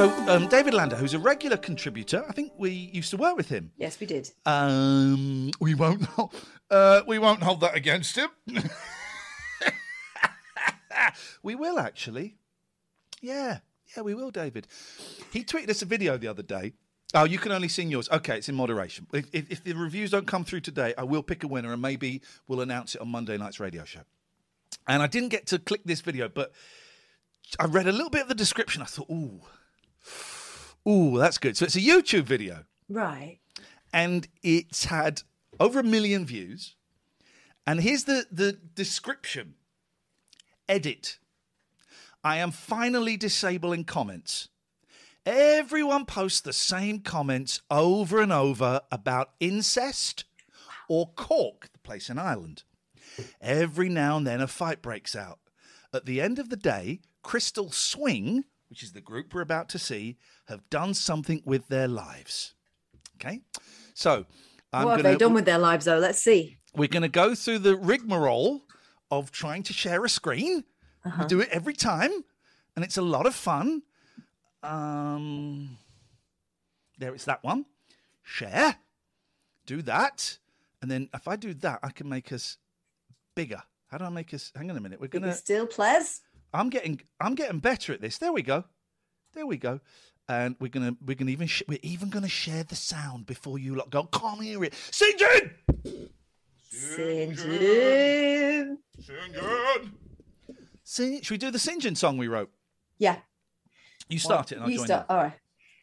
So, um, David Lander, who's a regular contributor, I think we used to work with him. Yes, we did. Um, we won't. Uh, we won't hold that against him. we will actually. Yeah, yeah, we will, David. He tweeted us a video the other day. Oh, you can only sing yours. Okay, it's in moderation. If, if, if the reviews don't come through today, I will pick a winner and maybe we'll announce it on Monday night's radio show. And I didn't get to click this video, but I read a little bit of the description. I thought, ooh, ooh, that's good. So it's a YouTube video Right. and it's had over a million views. And here's the, the description Edit. I am finally disabling comments. Everyone posts the same comments over and over about incest or Cork, the place in Ireland. Every now and then a fight breaks out. At the end of the day, Crystal Swing, which is the group we're about to see, have done something with their lives. Okay? So, I'm what have gonna, they done with their lives, though? Let's see. we're going to go through the rigmarole of trying to share a screen. We do it every time, and it's a lot of fun. Um, there it's that one. Share. Do that, and then if I do that, I can make us bigger. How do I make us? Hang on a minute. We're gonna. Still, Ples. I'm getting. I'm getting better at this. There we go. There we go. And we're gonna. We're gonna even. Sh- we're even gonna share the sound before you lot go. Can't hear it. Sing it. Sinjin. Singing. Sing. Should we do the Sinjin song we wrote? Yeah. You start it and I'll you join start. in. All right.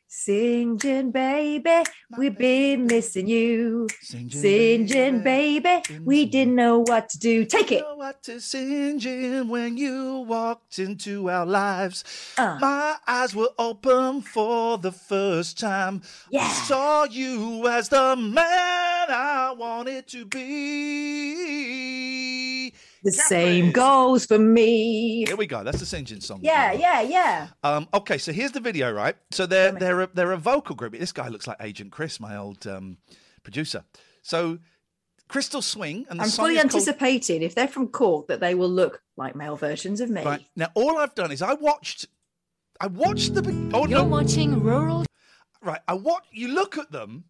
Sinjin, baby, we've been missing you. Sinjin, baby, we didn't know what to do. Take it. know what to Sinjin when you walked into our lives. Uh. My eyes were open for the first time. Yeah. I saw you as the man I wanted to be. The same goes for me. Here we go. That's the Sinjin song. Yeah, yeah, yeah. Um, okay, so here's the video, right? So they're they're a, they're a vocal group. This guy looks like Agent Chris, my old um, producer. So Crystal Swing and the I'm song fully is called- anticipating if they're from Cork that they will look like male versions of me. Right now, all I've done is I watched, I watched the. be- Oh You're no! watching Rural Right, I watch. You look at them,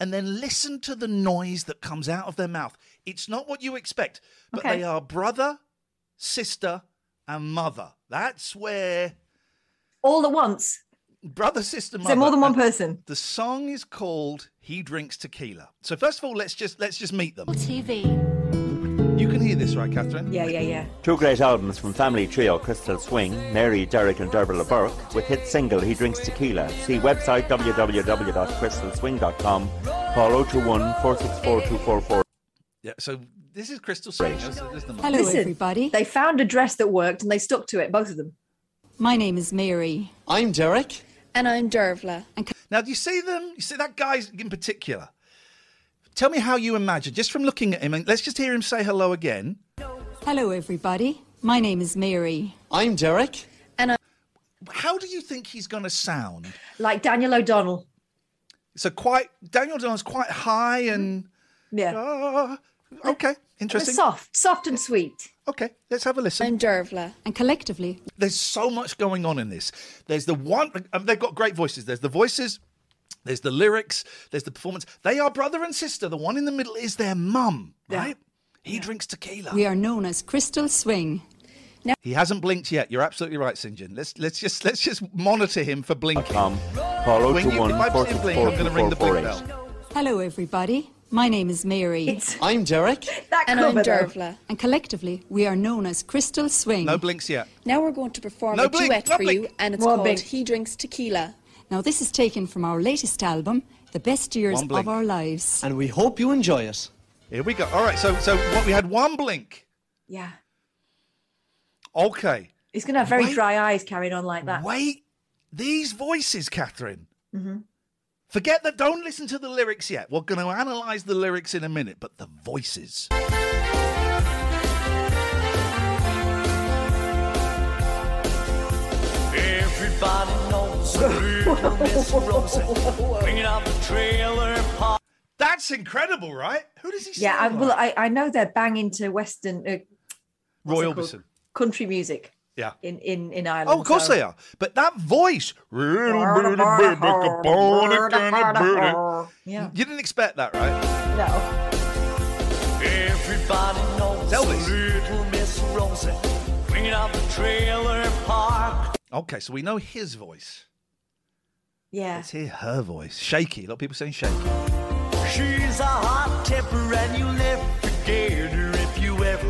and then listen to the noise that comes out of their mouth. It's not what you expect, but Okay. they are brother, sister, and mother. That's where All at once. brother, sister, Is mother. there more than one and person? The song is called "He Drinks Tequila." So first of all, let's just let's just meet them. TV. You can hear this, right, Catherine? Yeah, yeah, yeah. Two great albums from family trio Crystal Swing, Mary, Derek and Dervla Burke, with hit single He Drinks Tequila. See website www.crystalswing.com. Call 021 464 244. Yeah. So this is Crystal Swing. This is- this is the. Hello, Listen, everybody. They found a dress that worked and they stuck to it, both of them. My name is Mary. I'm Derek. And I'm Dervla. And... Now, do you see them? You see that guy in particular? Tell me how you imagine, just from looking at him, and let's just hear him say hello again. Hello, everybody. My name is Mary. I'm Derek. And I How do you think he's going to sound? Like Daniel O'Donnell. So quite Daniel O'Donnell's quite high and Yeah. Ah, okay, interesting. Soft, soft and sweet. Okay, let's have a listen. I'm Dervla. And collectively, There's so much going on in this. There's the one, um, they've got great voices. There's the voices, there's the lyrics, there's the performance. They are brother and sister. The one in the middle is their mum, right? He drinks tequila. we are known as Crystal Swing. Now- He hasn't blinked yet. You're absolutely right, St. John. Let's let's just let's just monitor him for blinking. Um, call When you- if I blink, I'm going to ring the blink bell. Hello, everybody. My name is Mary. It's I'm Derek. that And I'm cover, though. Dervla. and collectively, we are known as Crystal Swing. No blinks yet. Now we're going to perform No a blink, duet no for blink. you, and it's One called blink. He Drinks Tequila. Now, this is taken from our latest album, The Best Years One blink. of Our Lives. And we hope you enjoy it. Here we go. All right. So so what we had one blink. Yeah. Okay. He's going to have very Wait. dry eyes carrying on like that. Wait, these voices, Catherine. Mm-hmm. Forget that. Don't listen to the lyrics yet. We're going to analyze the lyrics in a minute, but the voices. Everybody knows a Miss Rosie bringing out the trailer park. That's incredible, right? Who does he say? Yeah, I, sound well. I, I know they're banging to Western uh, what's Roy? Orbison. country music Yeah. in, in, in Ireland. Oh, of course so- they are. But that voice. Yeah. You didn't expect that, right? No. Everybody knows Elvis. little Miss Rosie bringing out the trailer park. Okay, so we know his voice. Yeah. Let's hear her voice. Shaky. A lot of people saying shaky. She's a hot temper and you never forget her if you ever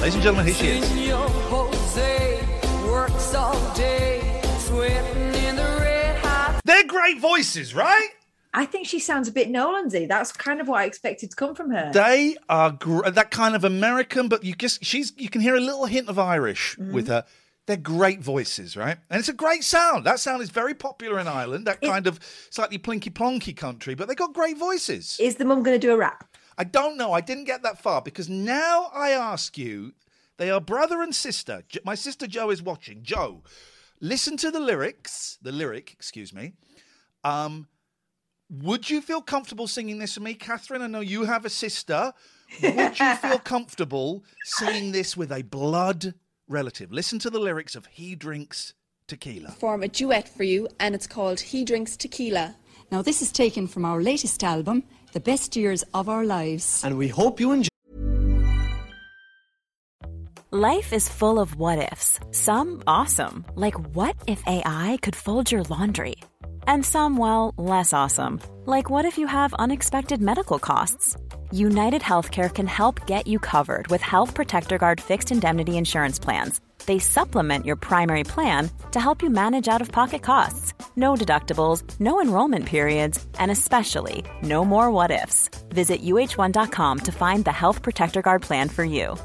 Ladies and gentlemen, here she is. Senor Jose works all day, sweating in the red hot They're great voices, right? I think she sounds a bit Nolansy. That's kind of what I expected to come from her. They are gr- that kind of American, but you just she's you can hear a little hint of Irish with mm. her. They're great voices, right? And it's a great sound. That sound is very popular in Ireland. That kind of slightly plinky plonky country, but they got great voices. Is the mum going to do a rap? I don't know. I didn't get that far because now I ask you, they are brother and sister. My sister Joe is watching. Joe, listen to the lyrics. The lyric, excuse me. Um, would you feel comfortable singing this for me, Catherine? I know you have a sister. Would you feel comfortable singing this with a blood relative? Listen to the lyrics of "He Drinks Tequila." Perform a duet for you, and it's called He Drinks Tequila. Now, this is taken from our latest album, The Best Years of Our Lives. And we hope you enjoy Life is full of what ifs. Some awesome, like what if AI could fold your laundry? And some, well, less awesome, like what if you have unexpected medical costs? United Healthcare can help get you covered with Health Protector Guard fixed indemnity insurance plans. They supplement your primary plan to help you manage out of pocket costs. No deductibles, no enrollment periods, and especially no more what ifs. Visit uh1.com to find the Health Protector Guard plan for you.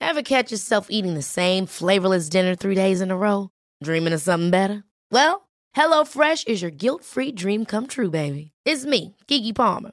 Ever catch yourself eating the same flavorless dinner three days in a row? Dreaming of something better? Well, HelloFresh is your guilt-free dream come true, baby. It's me, Keke Palmer.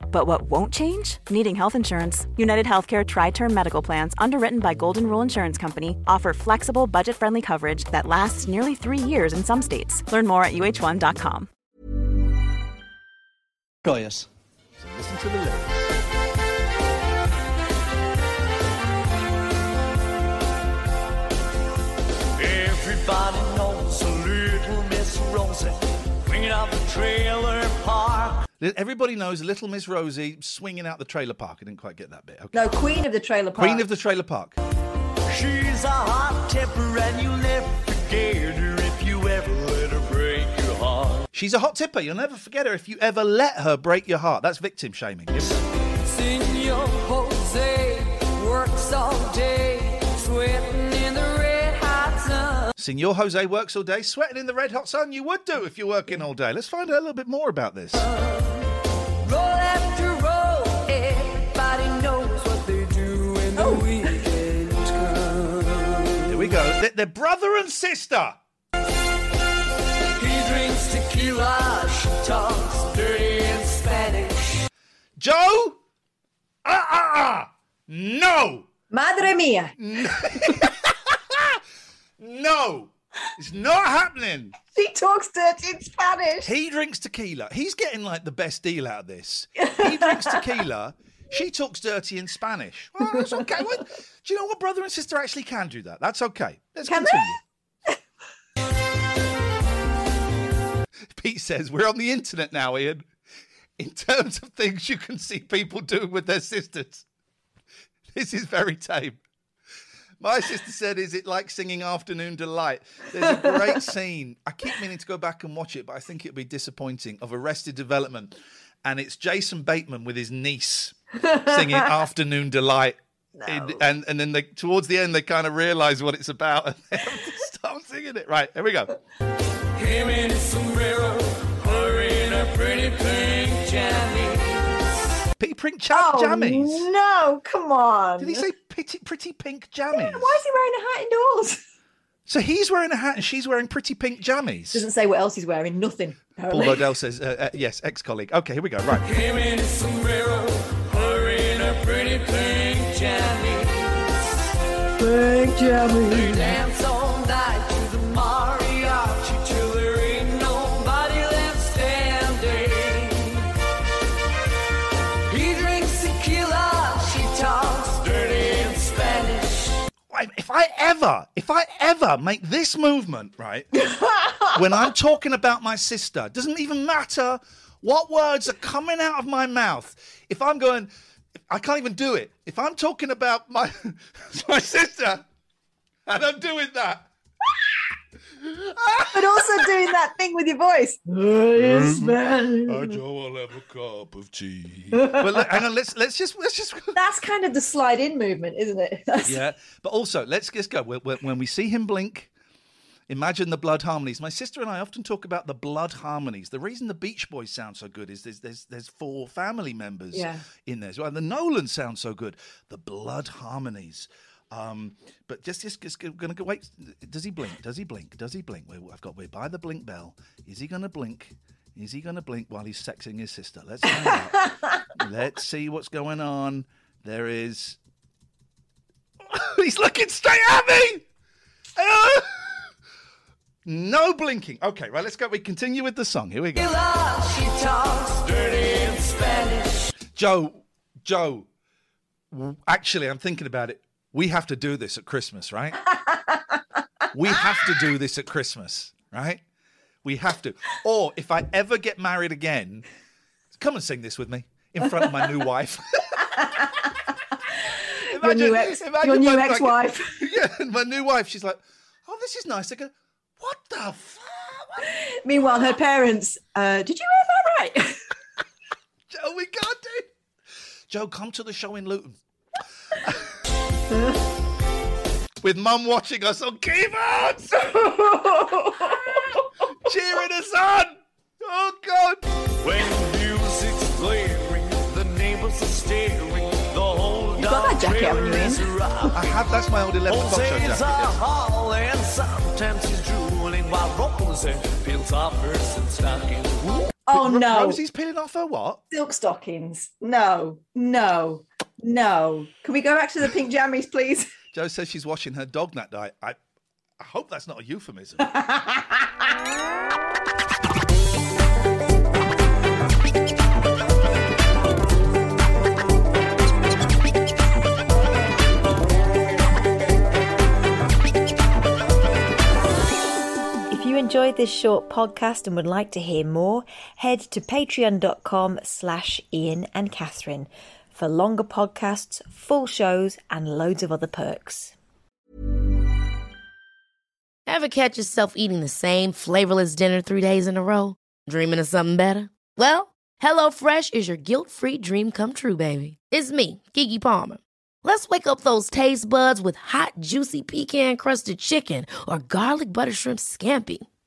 But what won't change? Needing health insurance. United Healthcare Tri Term Medical Plans, underwritten by Golden Rule Insurance Company, offer flexible, budget friendly coverage that lasts nearly three years in some states. Learn more at uh1.com. it. So listen to the lyrics. Everybody knows a little Miss Rosie bringing out the trailer park. Li- Everybody knows Little Miss Rosie swinging out the trailer park. I didn't quite get that bit. Okay. No, Queen of the Trailer Park. Queen of the Trailer Park. She's a hot temper and you'll never forget her if you ever let her break your heart. She's a hot tipper. You'll never forget her if you ever let her break your heart. That's victim shaming. Senor Jose works all day, sweating in the red hot sun. Senor Jose works all day, sweating in the red hot sun. You would do if you're working all day. Let's find out a little bit more about this. They're, they're brother and sister. He drinks tequila, she talks dirty in Spanish. Joe? Ah, ah, ah. No. Madre mia. No. It's not happening. He talks dirty in Spanish. He drinks tequila. He's getting like the best deal out of this. He drinks tequila. She talks dirty in Spanish. Well, that's okay. Well, do you know what? Brother and sister actually can do that. That's okay. Let's Can continue. Pete says, We're on the internet now, Ian. In terms of things you can see people doing with their sisters, this is very tame. My sister said, Is it like singing Afternoon Delight? There's a great scene. I keep meaning to go back and watch it, but I think it'd be disappointing of Arrested Development. And it's Jason Bateman with his niece singing Afternoon Delight. In- and, and then they, towards the end, they kind of realize what it's about and they have to start singing it. Right, here we go. Him in his sombrero, her in her pretty pink jammies. Pretty pink cha- Oh, jammies. no, come on. Did he say pretty, pretty pink jammies? Why is he wearing a hat indoors? So he's wearing a hat and she's wearing pretty pink jammies. Doesn't say what else he's wearing. Nothing. Paul apparently. Bodell says, uh, uh, yes, ex colleague. Okay, here we go. Right. Her pretty pink jammies. Pink They dance all night to the mariachi till there ain't nobody left standing. He drinks tequila, she talks dirty in Spanish. If I ever, if I ever make this movement, right, when I'm talking about my sister, doesn't even matter what words are coming out of my mouth. If I'm going, I can't even do it. If I'm talking about my my sister, and I'm doing that, But also doing that thing with your voice. Mm-hmm. I don't want to have a cup of tea. But let- hang on, let's let's just let's just That's kind of the slide in movement, isn't it? That's- yeah. But also, let's just go. When- When when we see him blink, imagine the blood harmonies. My sister and I often talk about the blood harmonies. The reason the Beach Boys sound so good is there's there's, there's four family members Yeah. in there. So the Nolans sound so good. The blood harmonies. Um, but just just, just gonna go wait. Does he blink? Does he blink? Does he blink? We- I've got we're by the blink bell. Is he gonna blink? Is he gonna blink while he's sexing his sister? Let's find out. Let's see what's going on. There is He's looking straight at me. No blinking. Okay, right. Let's go. We continue with the song. Here we go. Tequila, she talks dirty in Spanish. Joe, Joe. Actually, I'm thinking about it. We have to do this at Christmas, right? we have to do this at Christmas, right? We have to. Or if I ever get married again, come and sing this with me in front of my new wife. Your new ex- your new my- like- ex-wife. yeah, my new wife. She's like, "Oh, this is nice." I go, "What the fuck?" Meanwhile, her parents, uh, did you hear that right? Joe, we can't do. Joe, come to the show in Luton. With mum watching us on keyboards, cheering us on. Oh God! When music's blaring, the neighbors are staring, the whole You've got that jacket, haven't you, is I have. That's my old eleven o'clock show Jose's a jacket. hall while peels off her silk stocking. Oh no. Rosie's peeling off her what? Silk stockings. No, no, no. Can we go back to the pink jammies, please? Joe says she's washing her dog that night. I, I hope that's not a euphemism. enjoyed this short podcast and would like to hear more, head to patreon.com slash Ian and Catherine for longer podcasts, full shows, and loads of other perks. Ever catch yourself eating the same flavorless dinner three days in a row? Dreaming of something better? Well, HelloFresh is your guilt-free dream come true, baby. It's me, Keke Palmer. Let's wake up those taste buds with hot, juicy pecan-crusted chicken or garlic butter shrimp scampi.